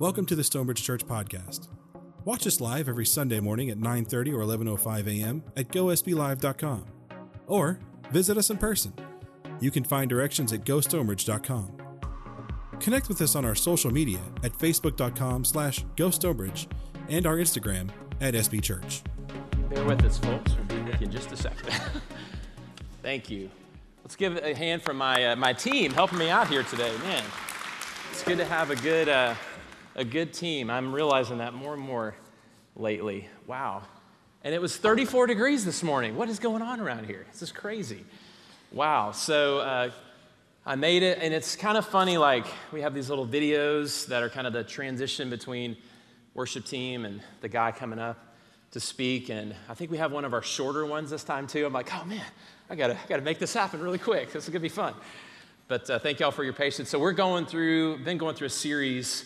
Welcome to the Stonebridge Church podcast. Watch us live every Sunday morning at 9:30 or 11:05 a.m. at gosblive.com or visit us in person. You can find directions at gostonebridge.com. Connect with us on our social media at facebook.com slash gostonebridge and our Instagram at sbchurch. Bear with us, folks. We'll be with you in just a second. Thank you. Let's give a hand for my, uh, my team helping me out here today. Man, it's good to have a good, uh, a good team. I'm realizing that more and more lately. Wow. And it was 34 degrees this morning. What is going on around here? This is crazy. Wow. So uh, I made it, and it's kind of funny. Like, we have these little videos that are kind of the transition between worship team and the guy coming up to speak. And I think we have one of our shorter ones this time, too. I'm like, oh man, I gotta, I gotta make this happen really quick. This is gonna be fun. But uh, thank y'all for your patience. So we're going through, been going through a series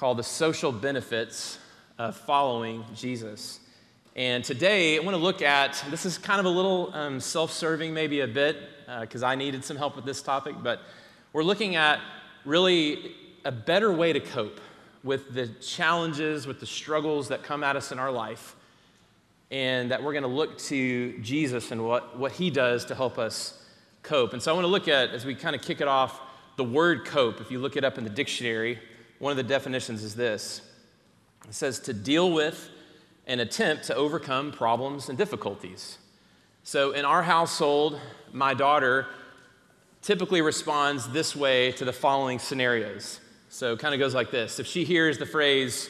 called The Social Benefits of Following Jesus. And today I want to look at, this is kind of a little um, self serving, maybe a bit, because uh, I needed some help with this topic, but we're looking at really a better way to cope with the challenges, with the struggles that come at us in our life, and that we're going to look to Jesus and what, what he does to help us cope. And so I want to look at, as we kind of kick it off, the word cope. If you look it up in the dictionary, one of the definitions is this it says to deal with and attempt to overcome problems and difficulties. So in our household, my daughter typically responds this way to the following scenarios. So it kind of goes like this If she hears the phrase,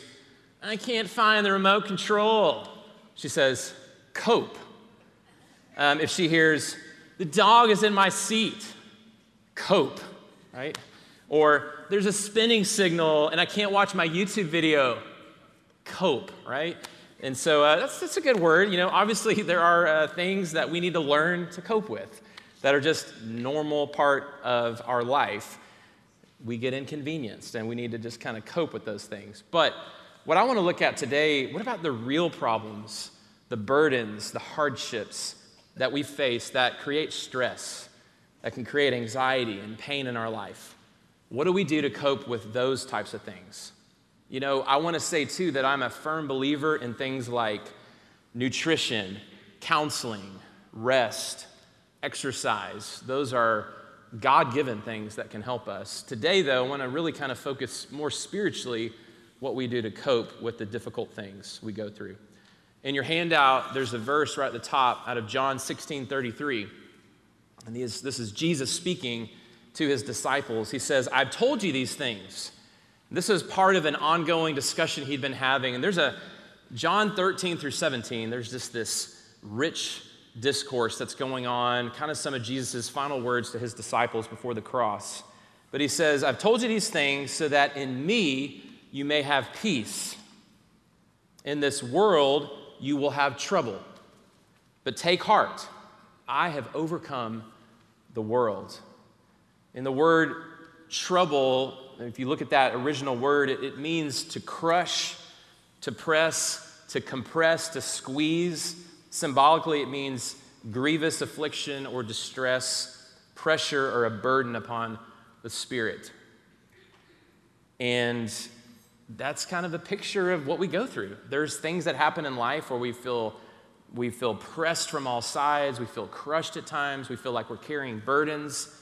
I can't find the remote control, she says, cope. Um, if she hears, the dog is in my seat, cope, right? Or there's a spinning signal and I can't watch my YouTube video. Cope, right? And so uh, that's, that's a good word. You know, obviously there are uh, things that we need to learn to cope with that are just normal part of our life. We get inconvenienced and we need to just kind of cope with those things. But what I want to look at today, what about the real problems, the burdens, the hardships that we face that create stress, that can create anxiety and pain in our life? What do we do to cope with those types of things? You know, I want to say too that I'm a firm believer in things like nutrition, counseling, rest, exercise. Those are God given things that can help us. Today, though, I want to really kind of focus more spiritually what we do to cope with the difficult things we go through. In your handout, there's a verse right at the top out of John 16 33. And this is Jesus speaking to his disciples. He says, I've told you these things. This is part of an ongoing discussion he'd been having. And there's a, John 13 through 17, there's just this rich discourse that's going on, kind of some of Jesus' final words to his disciples before the cross. But he says, I've told you these things so that in me you may have peace. In this world you will have trouble. But take heart, I have overcome the world. In the word trouble, if you look at that original word, it, it means to crush, to press, to compress, to squeeze. Symbolically, it means grievous affliction or distress, pressure or a burden upon the spirit. And that's kind of a picture of what we go through. There's things that happen in life where we feel we feel pressed from all sides, we feel crushed at times, we feel like we're carrying burdens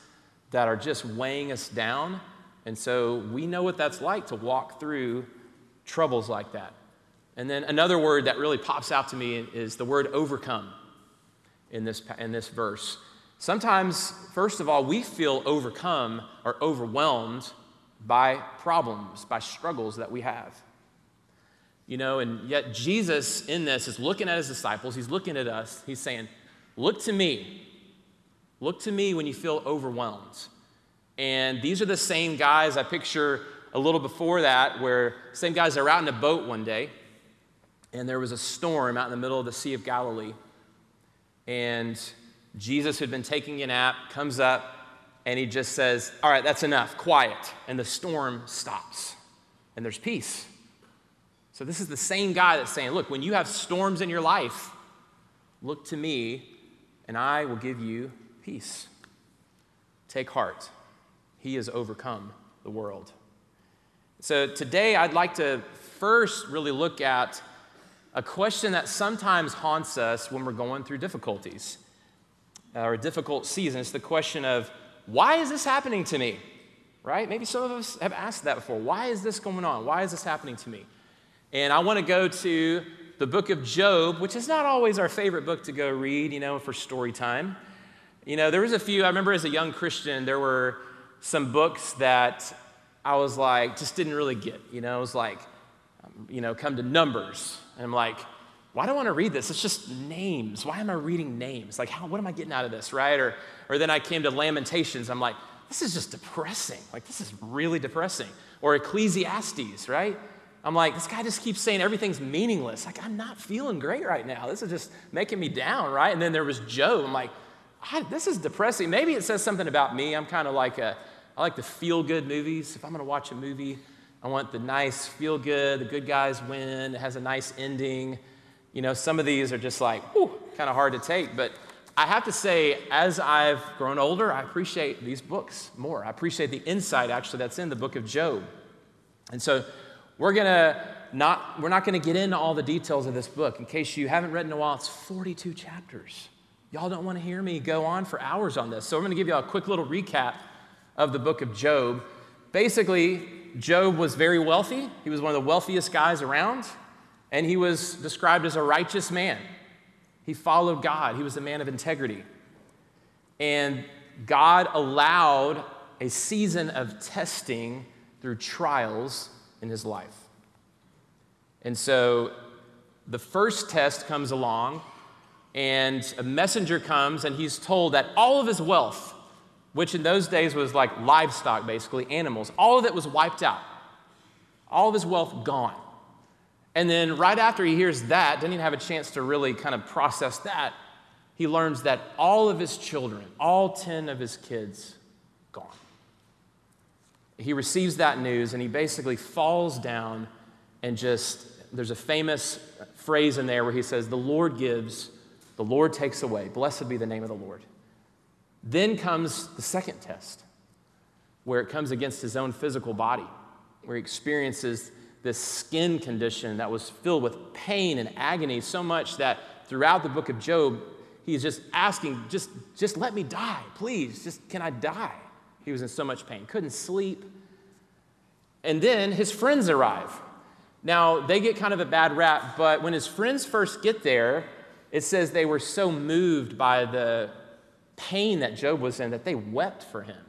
that are just weighing us down. And so we know what that's like to walk through troubles like that. And then another word that really pops out to me is the word overcome in this, in this verse. Sometimes, first of all, we feel overcome or overwhelmed by problems, by struggles that we have. You know, and yet Jesus in this is looking at his disciples, he's looking at us, he's saying, Look to me. Look to me when you feel overwhelmed. And these are the same guys I picture a little before that, where same guys are out in a boat one day, and there was a storm out in the middle of the Sea of Galilee. And Jesus, who'd been taking a nap, comes up and he just says, All right, that's enough, quiet. And the storm stops, and there's peace. So, this is the same guy that's saying, Look, when you have storms in your life, look to me, and I will give you peace. Take heart. He has overcome the world. So today I'd like to first really look at a question that sometimes haunts us when we're going through difficulties uh, or difficult seasons. The question of, why is this happening to me? Right? Maybe some of us have asked that before. Why is this going on? Why is this happening to me? And I want to go to the book of Job, which is not always our favorite book to go read, you know, for story time. You know, there was a few, I remember as a young Christian, there were some books that I was like, just didn't really get. You know, it was like, um, you know, come to Numbers. And I'm like, why do I want to read this? It's just names. Why am I reading names? Like, how, what am I getting out of this, right? Or, or then I came to Lamentations. I'm like, this is just depressing. Like, this is really depressing. Or Ecclesiastes, right? I'm like, this guy just keeps saying everything's meaningless. Like, I'm not feeling great right now. This is just making me down, right? And then there was Job. I'm like, this is depressing. Maybe it says something about me. I'm kind of like a, I like the feel good movies. If I'm going to watch a movie, I want the nice feel good, the good guys win, it has a nice ending. You know, some of these are just like, whew, kind of hard to take. But I have to say, as I've grown older, I appreciate these books more. I appreciate the insight actually that's in the book of Job. And so we're gonna not we're not gonna get into all the details of this book. In case you haven't read in a while, it's 42 chapters. Y'all don't want to hear me go on for hours on this. So I'm gonna give you a quick little recap of the book of Job. Basically, Job was very wealthy. He was one of the wealthiest guys around, and he was described as a righteous man. He followed God, he was a man of integrity. And God allowed a season of testing through trials in his life. And so the first test comes along, and a messenger comes, and he's told that all of his wealth, which in those days was like livestock, basically, animals, all of it was wiped out. All of his wealth gone. And then right after he hears that, doesn't even have a chance to really kind of process that, he learns that all of his children, all 10 of his kids, gone he receives that news and he basically falls down and just, there's a famous phrase in there where he says, The Lord gives, the Lord takes away. Blessed be the name of the Lord. Then comes the second test, where it comes against his own physical body, where he experiences this skin condition that was filled with pain and agony so much that throughout the book of Job, he's just asking, just, just let me die, please. Just can I die? He was in so much pain, couldn't sleep. And then his friends arrive. Now, they get kind of a bad rap, but when his friends first get there, it says they were so moved by the pain that Job was in that they wept for him,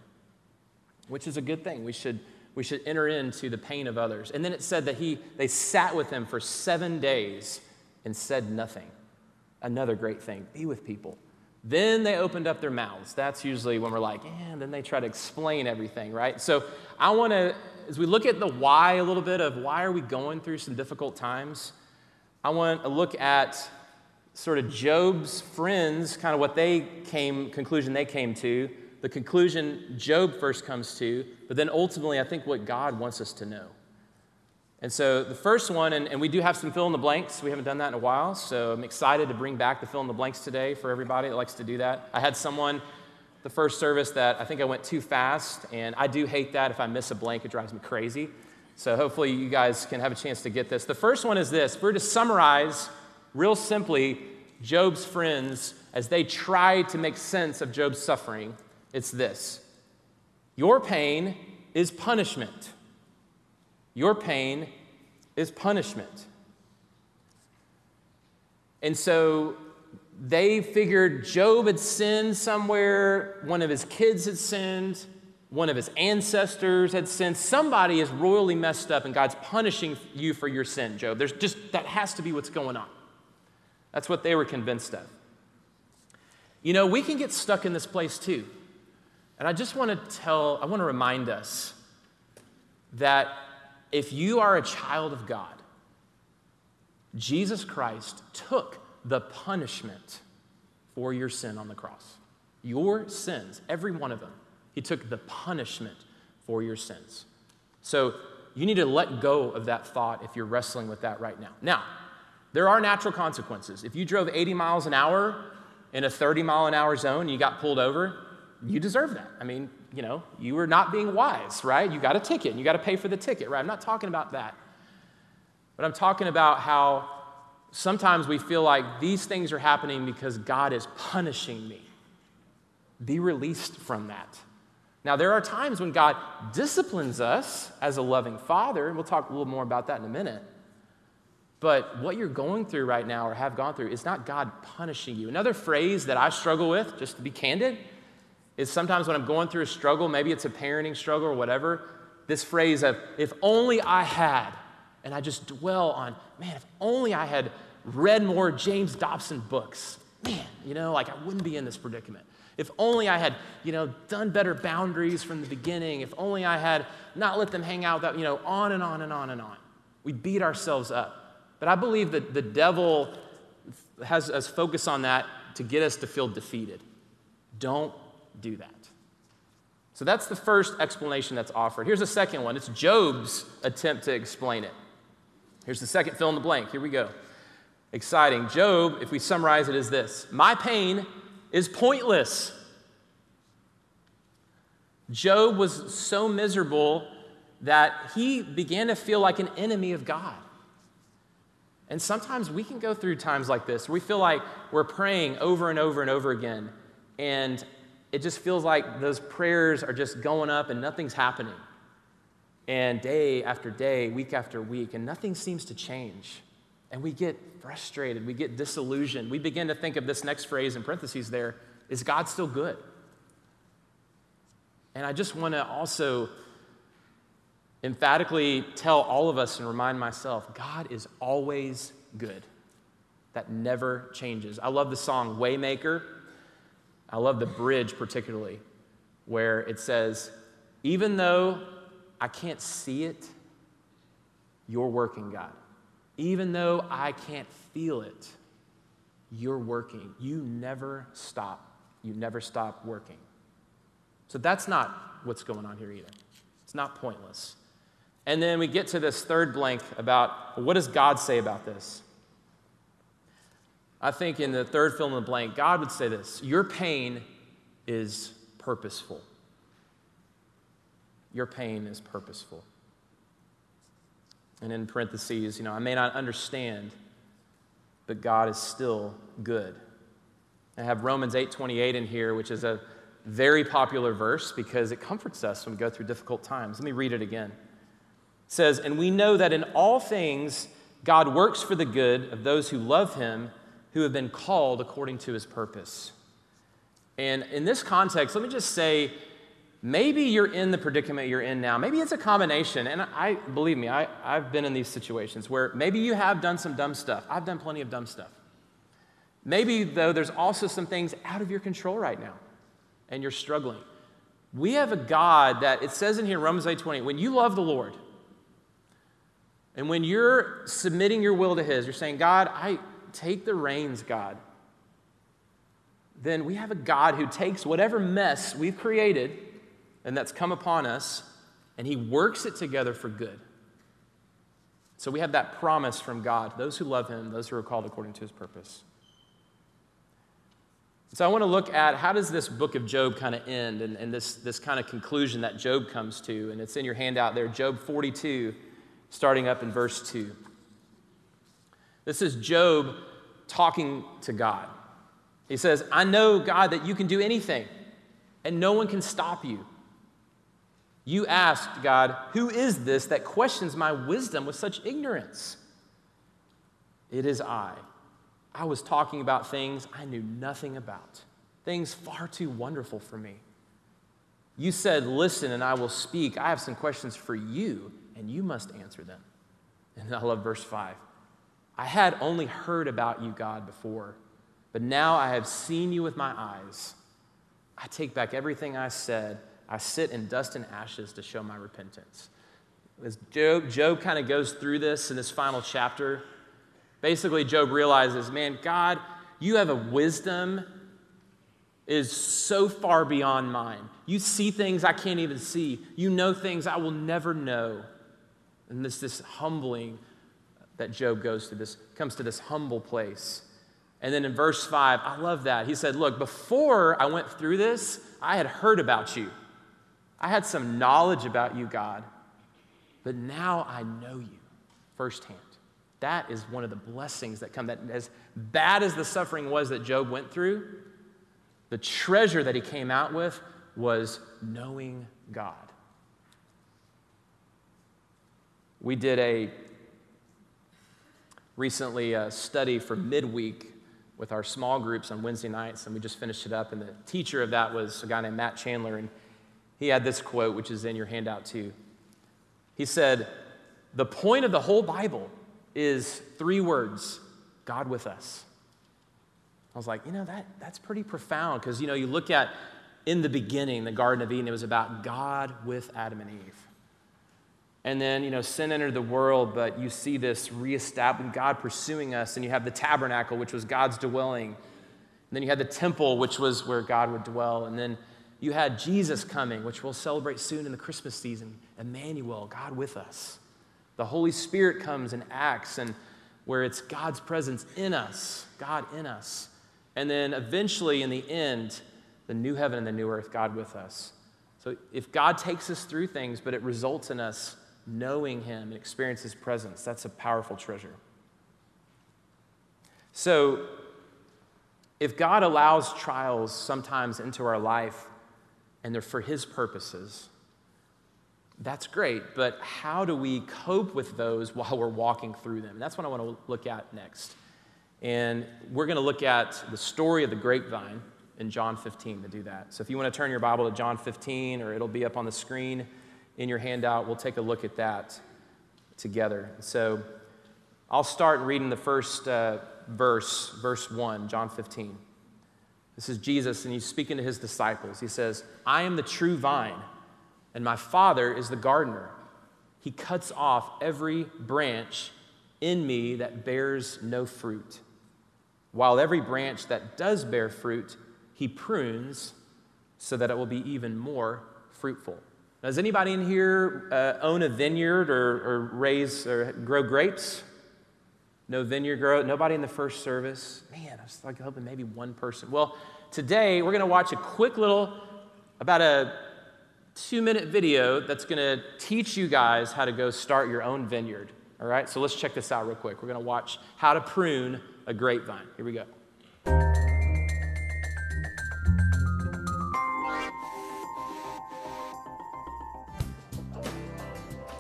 which is a good thing. We should, we should enter into the pain of others. And then it said that he, they sat with him for seven days and said nothing. Another great thing be with people. Then they opened up their mouths. That's usually when we're like, and then they try to explain everything, right? So I want to, as we look at the why a little bit of why are we going through some difficult times, I want to look at sort of Job's friends, kind of what they came, conclusion they came to, the conclusion Job first comes to, but then ultimately I think what God wants us to know. And so the first one, and, and, we do have some fill in the blanks. We haven't done that in a while, so I'm excited to bring back the fill in the blanks today for everybody that likes to do that. I had someone the first service that I think I went too fast, and I do hate that. If I miss a blank, it drives me crazy. So hopefully you guys can have a chance to get this. The first one is this. We're to summarize real simply Job's friends as they try to make sense of Job's suffering, it's this Your pain is punishment. Your pain is punishment. And so they figured Job had sinned somewhere, one of his kids had sinned, one of his ancestors had sinned. Somebody is royally messed up, and God's punishing you for your sin, Job. There's just, that has to be what's going on. That's what they were convinced of. You know, we can get stuck in this place too. And I just want to tell, I want to remind us that if you are a child of God, Jesus Christ took the punishment for your sin on the cross. Your sins, every one of them. He took the punishment for your sins. So you need to let go of that thought if you're wrestling with that right now. Now, there are natural consequences. If you drove 80 miles an hour in a 30 mile an hour zone and you got pulled over, you deserve that. I mean, you know, you were not being wise, right? You got a ticket and you got to pay for the ticket, right? I'm not talking about that. But I'm talking about how sometimes we feel like these things are happening because God is punishing me. Be released from that. Now, there are times when God disciplines us as a loving father, and we'll talk a little more about that in a minute. But what you're going through right now or have gone through is not God punishing you. Another phrase that I struggle with, just to be candid, is sometimes when I'm going through a struggle, maybe it's a parenting struggle or whatever, this phrase of, if only I had, and I just dwell on, man, if only I had read more James Dobson books, man, you know, like I wouldn't be in this predicament. If only I had, you know, done better boundaries from the beginning. If only I had not let them hang out you know, on and on and on and on. We beat ourselves up. But I believe that the devil has us focus on that to get us to feel defeated. Don't do that. So that's the first explanation that's offered. Here's the second one. It's Job's attempt to explain it. Here's the second fill in the blank. Here we go. Exciting. Job, if we summarize it, is this My pain is pointless. Job was so miserable that he began to feel like an enemy of God. And sometimes we can go through times like this we feel like we're praying over and over and over again, and it just feels like those prayers are just going up and nothing's happening. And day after day, week after week, and nothing seems to change. And we get frustrated, we get disillusioned. We begin to think of this next phrase in parentheses there is God still good? And I just want to also emphatically tell all of us and remind myself God is always good. That never changes. I love the song Waymaker. I love the bridge particularly, where it says, Even though I can't see it, you're working, God. Even though I can't feel it, you're working. You never stop. You never stop working. So that's not what's going on here either. It's not pointless. And then we get to this third blank about what does God say about this? I think in the third fill in the blank, God would say this Your pain is purposeful. Your pain is purposeful. And in parentheses, you know, I may not understand, but God is still good. I have Romans 8:28 in here, which is a very popular verse because it comforts us when we go through difficult times. Let me read it again. Says, "And we know that in all things God works for the good of those who love him, who have been called according to his purpose." And in this context, let me just say Maybe you're in the predicament you're in now. Maybe it's a combination. And I believe me, I, I've been in these situations where maybe you have done some dumb stuff. I've done plenty of dumb stuff. Maybe, though, there's also some things out of your control right now, and you're struggling. We have a God that it says in here, Romans 8 20, when you love the Lord, and when you're submitting your will to His, you're saying, God, I take the reins, God. Then we have a God who takes whatever mess we've created and that's come upon us, and He works it together for good. So we have that promise from God those who love Him, those who are called according to His purpose. So I want to look at how does this book of Job kind of end and, and this, this kind of conclusion that Job comes to. And it's in your handout there, Job 42, starting up in verse 2. This is Job talking to God. He says, I know, God, that you can do anything, and no one can stop you. You asked, God, who is this that questions my wisdom with such ignorance? It is I. I was talking about things I knew nothing about, things far too wonderful for me. You said, Listen, and I will speak. I have some questions for you, and you must answer them. And I love verse 5. I had only heard about you, God, before, but now I have seen you with my eyes. I take back everything I said. I sit in dust and ashes to show my repentance. As Job, Job kind of goes through this in this final chapter, basically, Job realizes, man, God, you have a wisdom is so far beyond mine. You see things I can't even see. You know things I will never know. And this, this humbling that Job goes through, this comes to this humble place. And then in verse 5, I love that. He said, Look, before I went through this, I had heard about you. I had some knowledge about you, God, but now I know you firsthand. That is one of the blessings that come. That as bad as the suffering was that Job went through, the treasure that he came out with was knowing God. We did a recently a study for midweek with our small groups on Wednesday nights, and we just finished it up. And the teacher of that was a guy named Matt Chandler, and he had this quote, which is in your handout too. He said, The point of the whole Bible is three words God with us. I was like, you know, that, that's pretty profound because, you know, you look at in the beginning, the Garden of Eden, it was about God with Adam and Eve. And then, you know, sin entered the world, but you see this reestablished God pursuing us, and you have the tabernacle, which was God's dwelling. And then you had the temple, which was where God would dwell. And then you had Jesus coming, which we'll celebrate soon in the Christmas season. Emmanuel, God with us. The Holy Spirit comes and acts, and where it's God's presence in us, God in us. And then eventually, in the end, the new heaven and the new earth, God with us. So if God takes us through things, but it results in us knowing Him and experience His presence, that's a powerful treasure. So if God allows trials sometimes into our life and they're for His purposes, that's great, but how do we cope with those while we're walking through them? And that's what I want to look at next. And we're going to look at the story of the grapevine in John 15 to do that. So if you want to turn your Bible to John 15, or it'll be up on the screen in your handout, we'll take a look at that together. So I'll start reading the first uh, verse, verse 1, John 15. This is Jesus, and he's speaking to his disciples. He says, I am the true vine and my Father is the gardener. He cuts off every branch in me that bears no fruit, while every branch that does bear fruit, he prunes so that it will be even more fruitful. Does anybody in here uh, own a vineyard or, or raise or grow grapes? No vineyard grow. Nobody in the first service. Man, I was like hoping maybe one person. Well, today we're going to watch a quick little, about a two minute video that's going to teach you guys how to go start your own vineyard. All right, so let's check this out real quick. We're going to watch how to prune a grapevine. Here we go.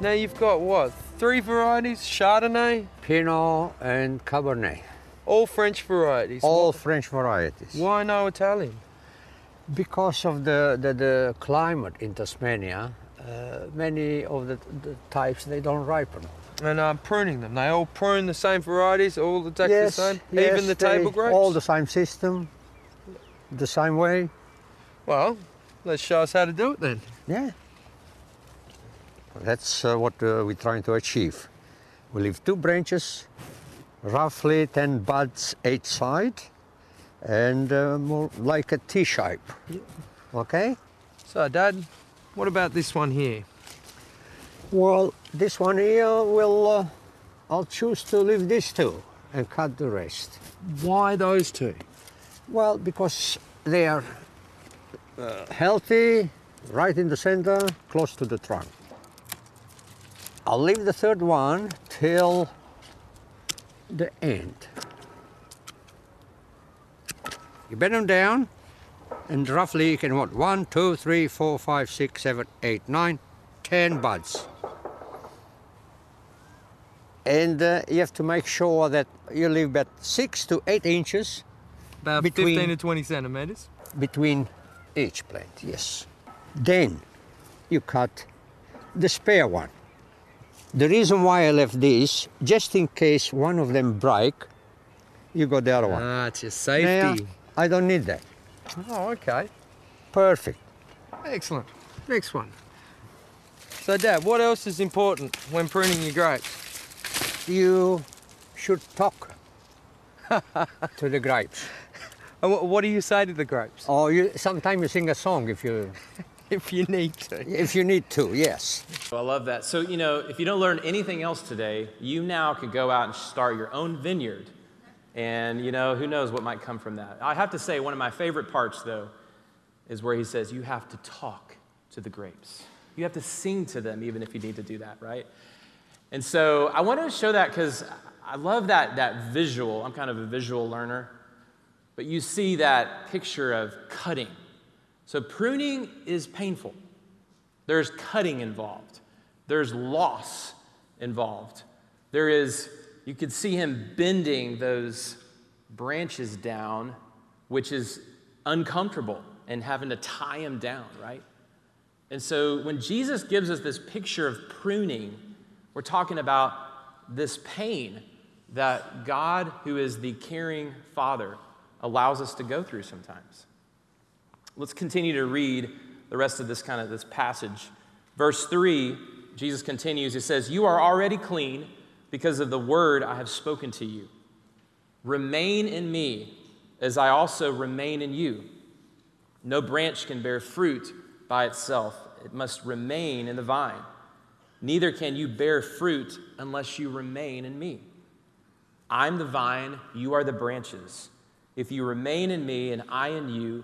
Now you've got what? Three varieties Chardonnay? Pinot and Cabernet. All French varieties. All What- French varieties. Why no Italian? Because of the, the, the climate in Tasmania, uh, many of the, the types they don't ripen. And I'm pruning them. They all prune the same varieties, all the exactly the same? yes, Even the they- table grapes? All the same system, the same way. Well, let's show us how to do it then. Yeah. That's uh, what uh, we're trying to achieve. We leave two branches, roughly 10 buds each side, and uh, more like a T shape. Okay? So, Dad, what about this one here? Well, this one here will, uh, I'll choose to leave these two and cut the rest. Why those two? Well, because they are uh, healthy, right in the center, close to the trunk. I'll leave the third one till the end. You bend them down, and roughly you can want one, two, three, four, five, six, seven, eight, nine, ten buds. And uh, you have to make sure that you leave about six to eight inches About Between- 15 to 20 centimetres. between each plant, yes. Then you cut the spare one. The reason why I left this, just in case one of them break, you got the other one. Ah, it's your Now, safety. I don't need that. Oh, okay. Perfect. Excellent. Next one. So, Dad, what else is important when pruning your grapes? You should talk to the grapes. And what, do you say to the grapes? Or you, sometimes you sing a song if you, If you need to. if you need to, yes. I love that. So, you know, if you don't learn anything else today, you now could go out and start your own vineyard. And, you know, who knows what might come from that. I have to say, one of my favorite parts, though, is where he says, You have to talk to the grapes. You have to sing to them, even if you need to do that, right? And so I wanted to show that because I love that, that visual. I'm kind of a visual learner. But you see that picture of cutting. So pruning is painful, there's cutting involved, there's loss involved. There is, you could see him bending those branches down, which is uncomfortable and having to tie them down, right? And so when Jesus gives us this picture of pruning, we're talking about this pain that God, who is the caring Father, allows us to go through sometimes. Let's continue to read the rest of this kind of this passage. Verse 3, Jesus continues, he says, You are already clean because of the word I have spoken to you. Remain in me as I also remain in you. No branch can bear fruit by itself, it must remain in the vine. Neither can you bear fruit unless you remain in me. I'm the vine, you are the branches. If you remain in me and I in you,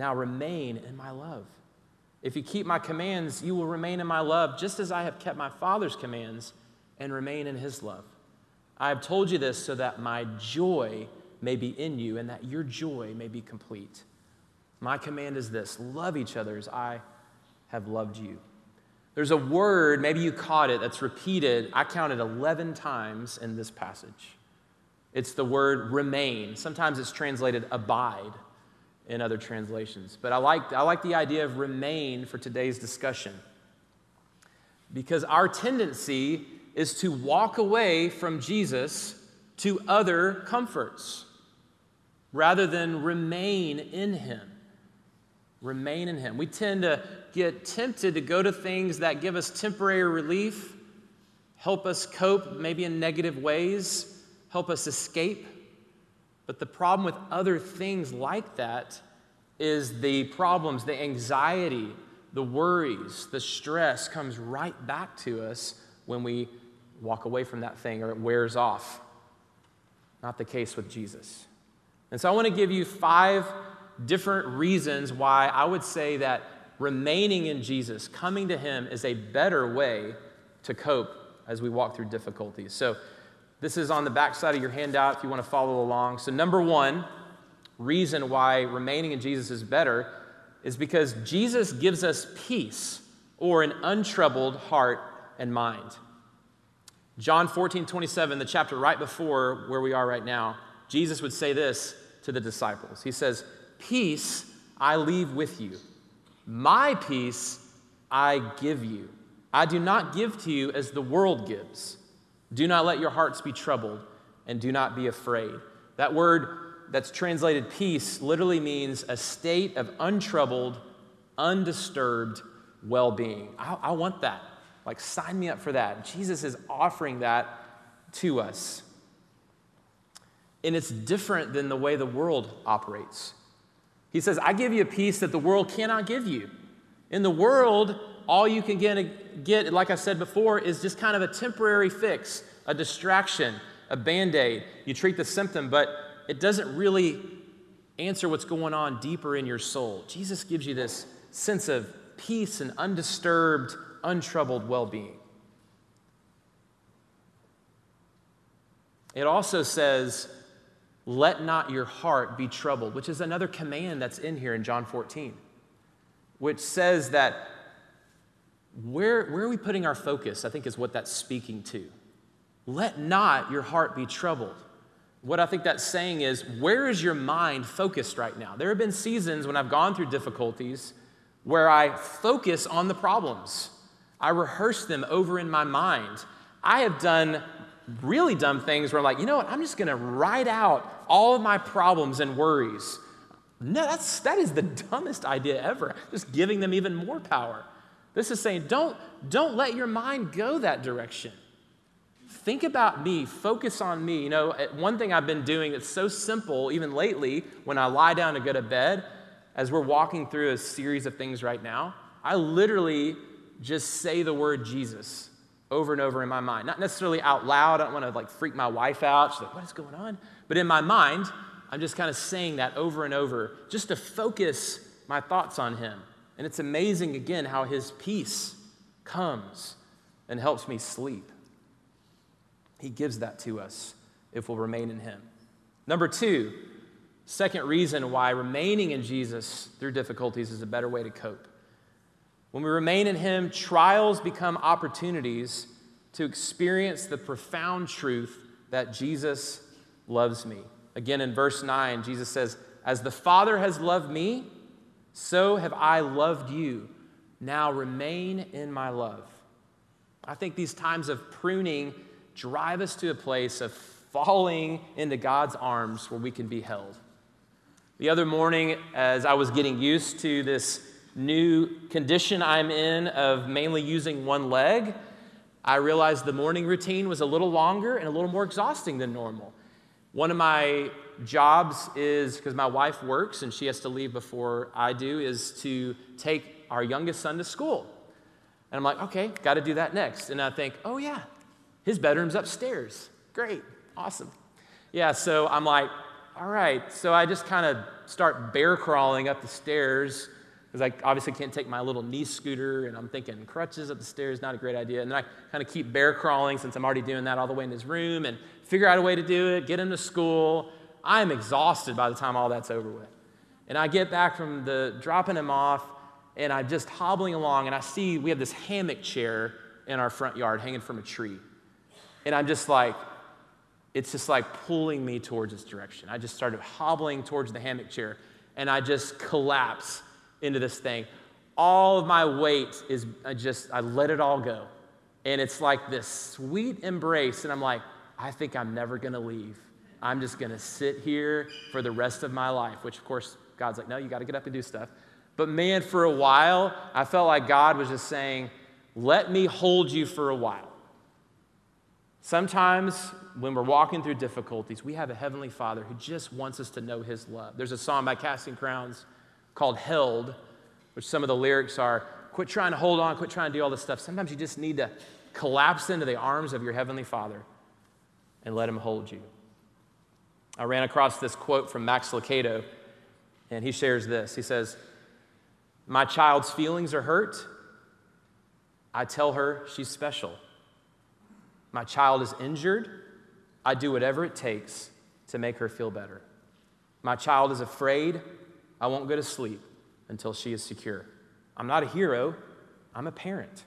Now remain in my love. If you keep my commands, you will remain in my love, just as I have kept my Father's commands and remain in his love. I have told you this so that my joy may be in you and that your joy may be complete. My command is this love each other as I have loved you. There's a word, maybe you caught it, that's repeated, I counted 11 times in this passage. It's the word remain. Sometimes it's translated abide in other translations. But I like, I like the idea of remain for today's discussion. Because our tendency is to walk away from Jesus to other comforts rather than remain in Him. Remain in Him. We tend to get tempted to go to things that give us temporary relief, help us cope maybe in negative ways, help us escape. But the problem with other things like that is the problems, the anxiety, the worries, the stress comes right back to us when we walk away from that thing or it wears off. Not the case with Jesus. And so I want to give you five different reasons why I would say that remaining in Jesus, coming to Him, is a better way to cope as we walk through difficulties. So this is on the back side of your handout if you want to follow along. So, number one reason why remaining in Jesus is better is because Jesus gives us peace or an untroubled heart and mind. John 14, 27, the chapter right before where we are right now, Jesus would say this to the disciples. He says, Peace I leave with you, my peace I give you. I do not give to you as the world gives. Do not let your hearts be troubled, and do not be afraid. That word that's translated peace literally means a state of untroubled, undisturbed well being. I, I, want that. Like, sign me up for that. Jesus is offering that to us. And it's different than the way the world operates. He says, I give you a peace that the world cannot give you. In the world, all you can get, get, like I said before, is just kind of a temporary fix, a distraction, a band aid. You treat the symptom, but it doesn't really answer what's going on deeper in your soul. Jesus gives you this sense of peace and undisturbed, untroubled well being. It also says, let not your heart be troubled, which is another command that's in here in John 14, which says that where, where are we putting our focus? I think is what that's speaking to. Let not your heart be troubled. What I think that's saying is, where is your mind focused right now? There have been seasons when I've gone through difficulties where I focus on the problems. I rehearse them over in my mind. I have done really dumb things where I'm like, you know what, I'm just gonna write out all of my problems and worries. No, that's, that is the dumbest idea ever. Just giving them even more power. This is saying, don't, don't let your mind go that direction. Think about me, focus on me. You know, eh, one thing I've been doing that's so simple, even lately, when I lie down to go to bed, as we're walking through a series of things right now, I literally just say the word Jesus over and over in my mind. Not necessarily out loud. I don't want to like freak my wife out. She's like, what is going on? But in my mind, I'm just kind of saying that over and over just to focus my thoughts on him. And it's amazing, again, how his peace comes and helps me sleep. He gives that to us if we'll remain in him. Number two, second reason why remaining in Jesus through difficulties is a better way to cope. When we remain in him, trials become opportunities to experience the profound truth that Jesus loves me. Again, in verse 9, Jesus says, As the Father has loved me, so have I loved you. Now remain in my love. I think these times of pruning drive us to a place of falling into God's arms where we can be held. The other morning, as I was getting used to this new condition I'm in of mainly using one leg, I realized the morning routine was a little longer and a little more exhausting than normal. One of my jobs is because my wife works and she has to leave before I do, is to take our youngest son to school. And I'm like, okay, got to do that next. And I think, oh, yeah, his bedroom's upstairs. Great, awesome. Yeah, so I'm like, all right. So I just kind of start bear crawling up the stairs because I obviously can't take my little knee scooter, and I'm thinking crutches up the stairs, not a great idea. And then I kind of keep bear crawling since I'm already doing that all the way in his room and figure out a way to do it, get him to school. I'm exhausted by the time all that's over with. And I get back from the dropping him off, and I'm just hobbling along, and I see we have this hammock chair in our front yard hanging from a tree. And I'm just like, it's just like pulling me towards this direction. I just started hobbling towards the hammock chair, and I just collapse into this thing. All of my weight is I just, I let it all go. And it's like this sweet embrace. And I'm like, I think I'm never to leave. I'm just going to sit here for the rest of my life, which of course, God's like, no, you got to get up and do stuff. But man, for a while, I felt like God was just saying, let me hold you for a while. Sometimes when we're walking through difficulties, we have a Heavenly Father who just wants us to know His love. There's a song by Casting Crowns called Held, which some of the lyrics are quit trying to hold on, quit trying to do all this stuff. Sometimes you just need to collapse into the arms of your Heavenly Father and let Him hold you. I ran across this quote from Max Lucado, and he shares this. He says, My child's feelings are hurt. I tell her she's special. My child is injured. I do whatever it takes to make her feel better. My child is afraid. I won't go to sleep until she is secure. I'm not a hero, I'm a parent.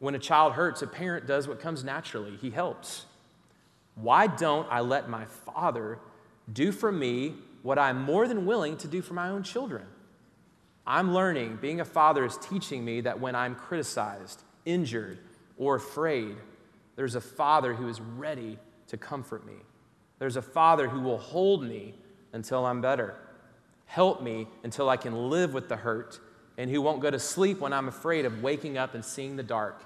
When a child hurts, a parent does what comes naturally he helps. Why don't I let my father do for me what I'm more than willing to do for my own children? I'm learning, being a father is teaching me that when I'm criticized, injured, or afraid, there's a father who is ready to comfort me. There's a father who will hold me until I'm better help me until I can live with the hurt, and who won't go to sleep when I'm afraid of waking up and seeing the dark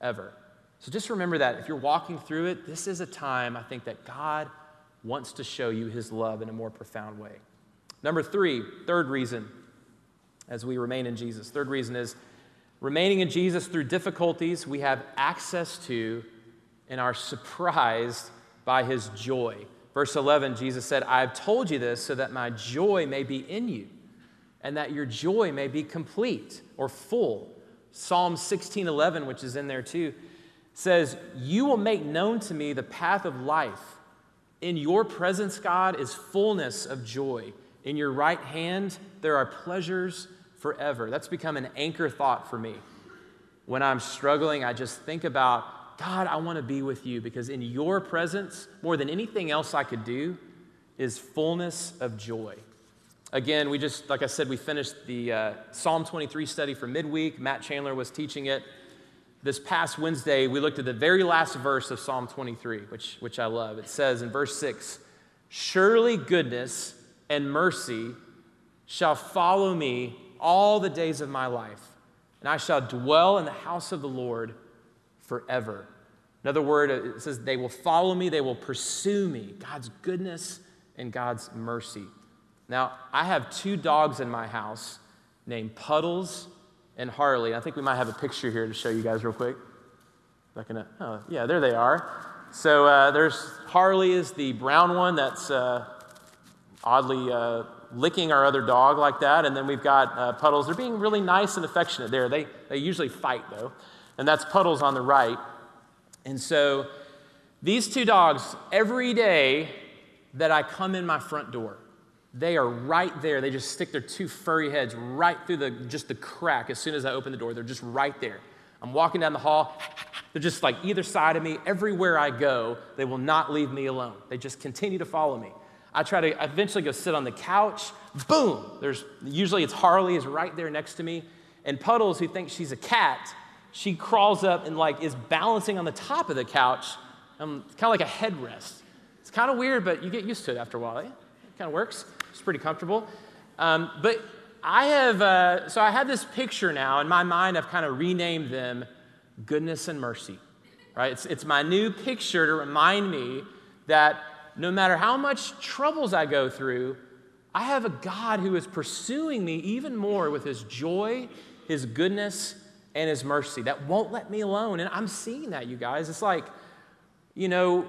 ever. So just remember that if you're walking through it, this is a time I think that God wants to show you his love in a more profound way. Number three, third reason as we remain in Jesus. Third reason is remaining in Jesus through difficulties we have access to and are surprised by his joy. Verse 11, Jesus said, I have told you this so that my joy may be in you and that your joy may be complete or full. Psalm 16 11, which is in there too, says, You will make known to me the path of life. In your presence, God, is fullness of joy. In your right hand, there are pleasures forever. That's become an anchor thought for me. When I'm struggling, I just think about God, I want to be with you because in your presence, more than anything else I could do, is fullness of joy. Again, we just, like I said, we finished the uh, Psalm 23 study for midweek. Matt Chandler was teaching it. This past Wednesday, we looked at the very last verse of Psalm 23, which, which I love. It says in verse 6 Surely goodness and mercy shall follow me all the days of my life and I shall dwell in the house of the Lord forever. Another word, it says, they will follow me, they will pursue me. God's goodness and God's mercy. Now, I have two dogs in my house named Puddles and Harley. I think we might have a picture here to show you guys real quick. Not gonna, oh, yeah, there they are. So uh, there's Harley is the brown one that's uh, oddly uh, licking our other dog like that. And then we've got uh, Puddles. They're being really nice and affectionate there. They, they usually fight, though. And that's Puddles on the right. And so these two dogs, every day that I come in my front door, they are right there. They just stick their two furry heads right through the just the crack as soon as I open the door. They're just right there. I'm walking down the hall. They're just like either side of me. Everywhere I go, they will not leave me alone. They just continue to follow me. I try to eventually go sit on the couch. Boom! There's usually it's Harley is right there next to me, and Puddles, who thinks she's a cat, she crawls up and like is balancing on the top of the couch, um, kind of like a headrest. It's kind of weird, but you get used to it after a while. Eh? Kind of works. It's pretty comfortable. Um, but I have, uh, so I have this picture now in my mind. I've kind of renamed them goodness and mercy, right? It's, it's my new picture to remind me that no matter how much troubles I go through, I have a God who is pursuing me even more with his joy, his goodness, and his mercy that won't let me alone. And I'm seeing that, you guys. It's like, you know,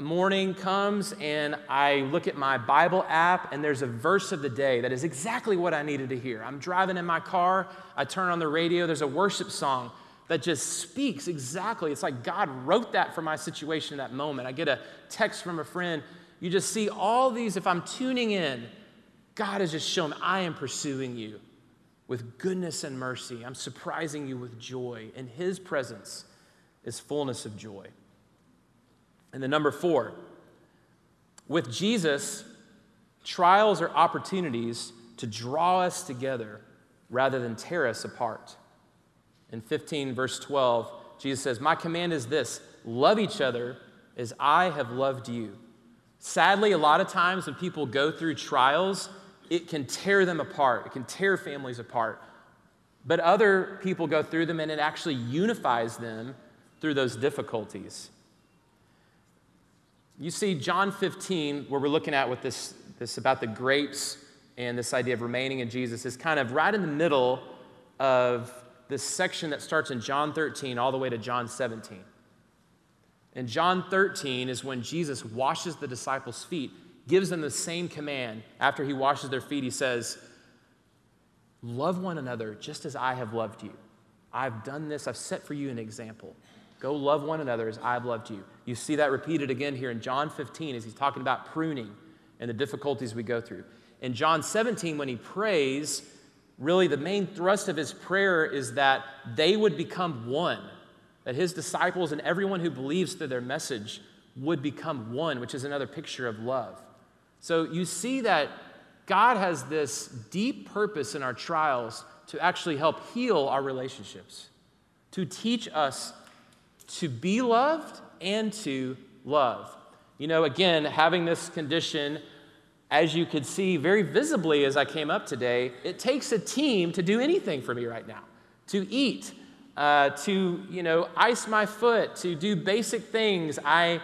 morning comes and I look at my Bible app and there's a verse of the day that is exactly what I needed to hear. I'm driving in my car, I turn on the radio, there's a worship song that just speaks exactly. It's like God wrote that for my situation in that moment. I get a text from a friend. You just see all these, if I'm tuning in, God has just shown I am pursuing you with goodness and mercy. I'm surprising you with joy. In His presence is fullness of joy. And the number four, with Jesus, trials are opportunities to draw us together rather than tear us apart. In 15, verse 12, Jesus says, My command is this love each other as I have loved you. Sadly, a lot of times when people go through trials, it can tear them apart, it can tear families apart. But other people go through them and it actually unifies them through those difficulties. You see, John 15, where we're looking at with this, this about the grapes and this idea of remaining in Jesus, is kind of right in the middle of this section that starts in John 13 all the way to John 17. In John 13 is when Jesus washes the disciples' feet, gives them the same command. After he washes their feet, he says, Love one another just as I have loved you. I've done this, I've set for you an example. Go love one another as I've loved you. You see that repeated again here in John 15 as he's talking about pruning and the difficulties we go through. In John 17, when he prays, really the main thrust of his prayer is that they would become one, that his disciples and everyone who believes through their message would become one, which is another picture of love. So you see that God has this deep purpose in our trials to actually help heal our relationships, to teach us to be loved and to love. You know, again, having this condition as you could see very visibly as I came up today, it takes a team to do anything for me right now to eat, uh, to, you know, ice my foot, to do basic things. I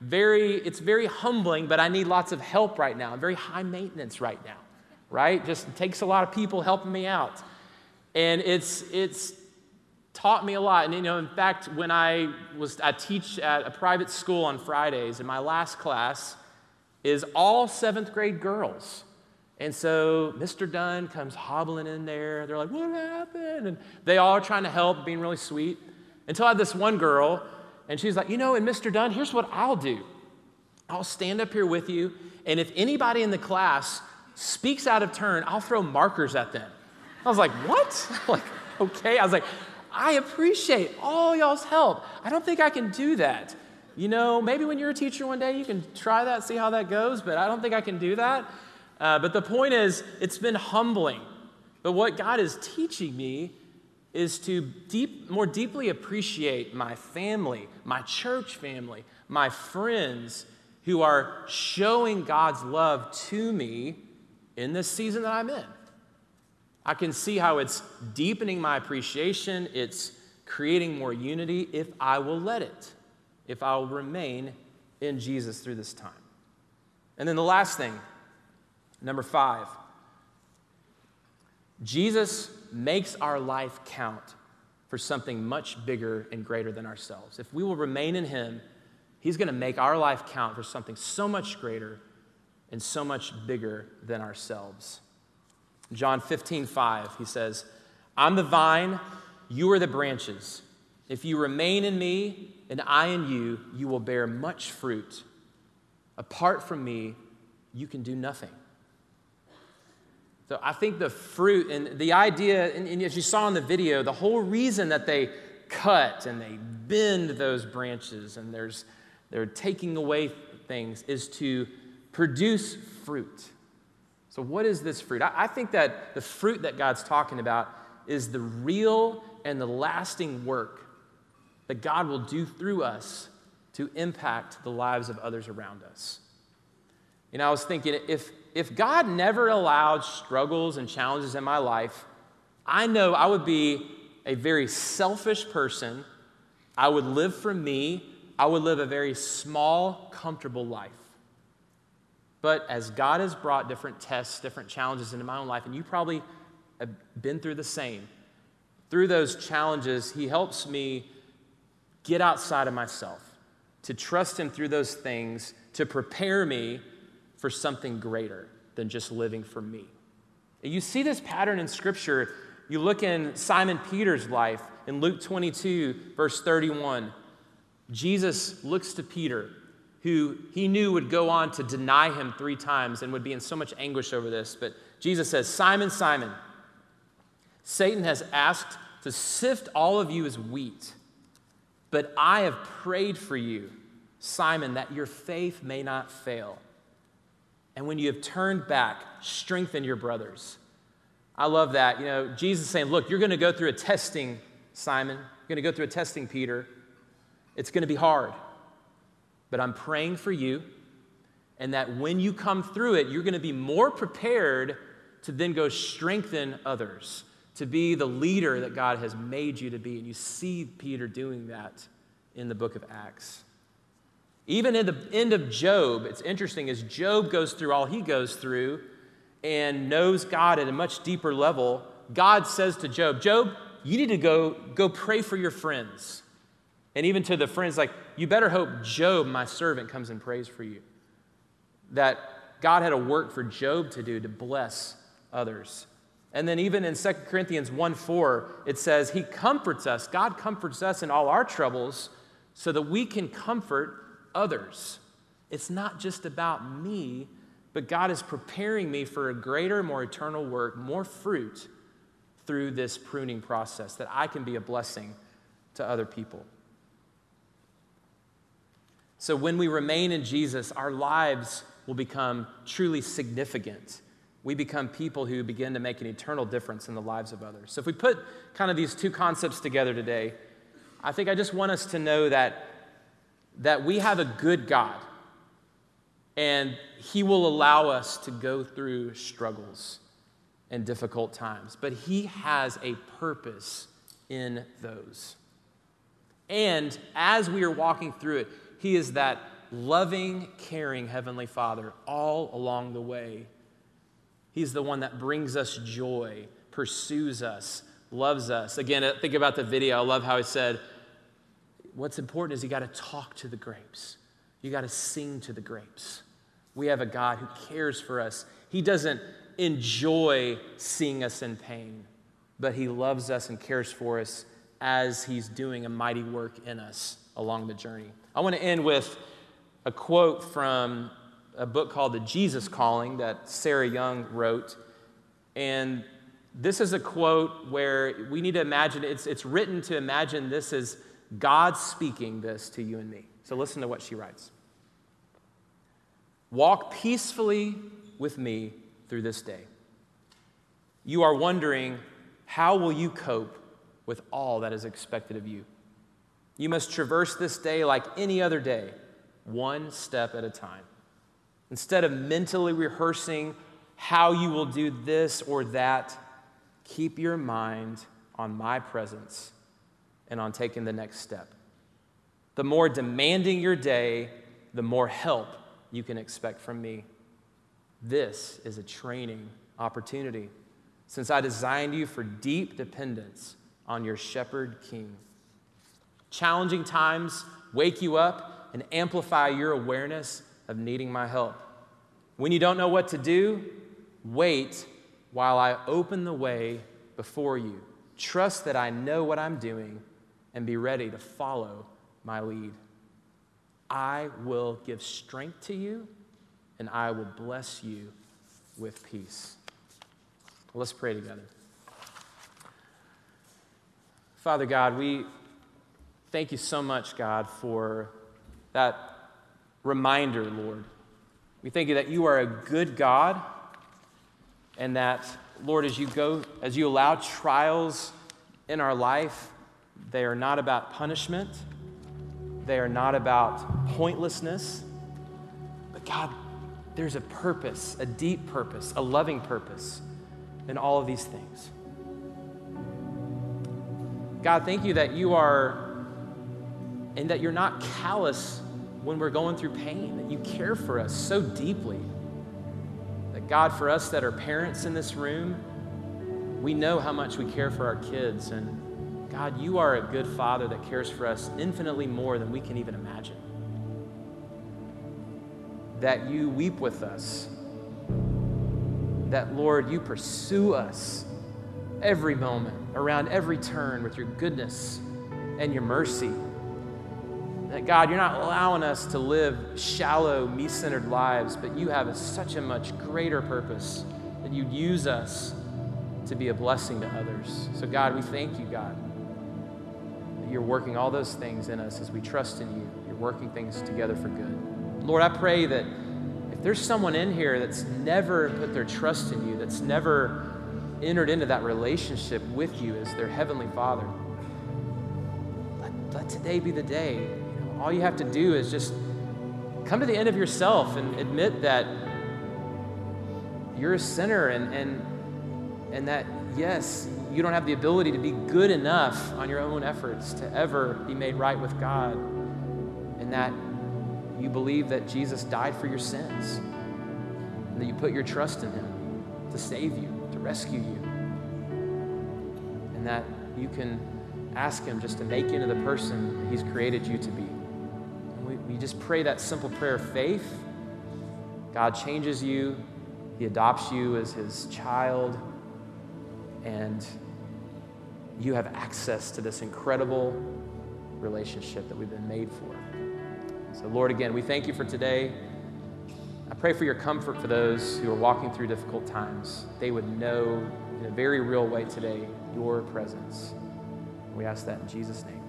very, it's very humbling, but I need lots of help right now. I'm very high maintenance right now, right? Just takes a lot of people helping me out. And it's, it's taught me a lot. And, you know, in fact, when I was, I teach at a private school on Fridays, and my last class, is all seventh grade girls. And so Mr. Dunn comes hobbling in there. They're like, What happened? And they all are trying to help, being really sweet. Until I had this one girl, and she's like, You know, and Mr. Dunn, here's what I'll do I'll stand up here with you, and if anybody in the class speaks out of turn, I'll throw markers at them. I was like, What? like, okay. I was like, I appreciate all y'all's help. I don't think I can do that. You know, maybe when you're a teacher one day, you can try that, see how that goes, but I don't think I can do that. Uh, but the point is, it's been humbling. But what God is teaching me is to deep, more deeply appreciate my family, my church family, my friends who are showing God's love to me in this season that I'm in. I can see how it's deepening my appreciation, it's creating more unity if I will let it, if I will remain in Jesus through this time. And then the last thing, number five, Jesus makes our life count for something much bigger and greater than ourselves. If we will remain in Him, He's going to make our life count for something so much greater and so much bigger than ourselves. John 15, 5, he says, I'm the vine, you are the branches. If you remain in me and I in you, you will bear much fruit. Apart from me, you can do nothing. So I think the fruit and the idea, and, and as you saw in the video, the whole reason that they cut and they bend those branches and there's they're taking away things is to produce fruit. So, what is this fruit? I, think that the fruit that God's talking about is the real and the lasting work that God will do through us to impact the lives of others around us. You know, I was thinking if, if God never allowed struggles and challenges in my life, I know I would be a very selfish person. I would live for me. I would live a very small, comfortable life. But as God has brought different tests, different challenges into my own life, and you probably have been through the same, through those challenges, He helps me get outside of myself, to trust Him through those things, to prepare me for something greater than just living for me. You see this pattern in Scripture. You look in Simon Peter's life in Luke 22, verse 31. Jesus looks to Peter, who he knew would go on to deny him three times and would be in so much anguish over this. But Jesus says, Simon, Simon, Satan has asked to sift all of you as wheat, but I have prayed for you, Simon, that your faith may not fail. And when you have turned back, strengthen your brothers. I love that. You know, Jesus saying, Look, you're going to go through a testing, Simon. You're going to go through a testing, Peter. It's going to be hard. But I'm praying for you, and that when you come through it, you're going to be more prepared to then go strengthen others, to be the leader that God has made you to be. And you see Peter doing that in the book of Acts. Even in the end of Job, it's interesting as Job goes through all he goes through and knows God at a much deeper level, God says to Job, Job, you need to go, go pray for your friends. And even to the friends, like, you better hope Job, my servant, comes and prays for you. That God had a work for Job to do to bless others. And then even in 2 Corinthians 1 4, it says, He comforts us. God comforts us in all our troubles so that we can comfort others. It's not just about me, but God is preparing me for a greater, more eternal work, more fruit through this pruning process, that I can be a blessing to other people. So when we remain in Jesus, our lives will become truly significant. We become people who begin to make an eternal difference in the lives of others. So if we put kind of these two concepts together today, I think I just want us to know that that we have a good God and He will allow us to go through struggles and difficult times, but He has a purpose in those. And as we are walking through it, He is that loving, caring Heavenly Father all along the way. He's the one that brings us joy, pursues us, loves us. Again, uh, think about the video. I love how He said, what's important is you got to talk to the grapes. You got to sing to the grapes. We have a God who cares for us. He doesn't enjoy seeing us in pain, but He loves us and cares for us as He's doing a mighty work in us along the journey. I want to end with a quote from a book called The Jesus Calling that Sarah Young wrote. And this is a quote where we need to imagine it's, it's written to imagine this as God speaking this to you and me. So listen to what she writes Walk peacefully with me through this day. You are wondering, how will you cope with all that is expected of you? You must traverse this day like any other day, one step at a time. Instead of mentally rehearsing how you will do this or that, keep your mind on my presence and on taking the next step. The more demanding your day, the more help you can expect from me. This is a training opportunity since I designed you for deep dependence on your shepherd king. Challenging times wake you up and amplify your awareness of needing my help. When you don't know what to do, wait while I open the way before you. Trust that I know what I'm doing and be ready to follow my lead. I will give strength to you and I will bless you with peace. Let's pray together. Father God, we thank you so much, God, for that reminder, Lord. We thank you that you are a good God and that, Lord, as you go, as you allow trials in our life, they are not about punishment, they are not about pointlessness, but God, there's a purpose, a deep purpose, a loving purpose in all of these things. God, thank you that you are, and that you're not callous when we're going through pain, that you care for us so deeply. That God, for us that are parents in this room, we know how much we care for our kids. And God, you are a good father that cares for us infinitely more than we can even imagine. That you weep with us. That, Lord, you pursue us every moment, around every turn with your goodness and your mercy. That God, you're not allowing us to live shallow, me centered lives, but you have such a much greater purpose that you'd use us to be a blessing to others. So, God, we thank you, God, that you're working all those things in us as we trust in you. You're working things together for good. Lord, I pray that if there's someone in here that's never put their trust in you, that's never entered into that relationship with you as their heavenly Father, let, let today be the day. All you have to do is just come to the end of yourself and admit that you're a sinner and, and, and that, yes, you don't have the ability to be good enough on your own efforts to ever be made right with God, and that you believe that Jesus died for your sins, and that you put your trust in Him to save you to rescue you. And that you can ask Him just to make you into the person He's created you to be. Just pray that simple prayer of faith. God changes you, He adopts you as His child, and you have access to this incredible relationship that we've been made for. So, Lord, again, we thank you for today. I pray for your comfort for those who are walking through difficult times. They would know in a very real way today your presence. We ask that in Jesus' name.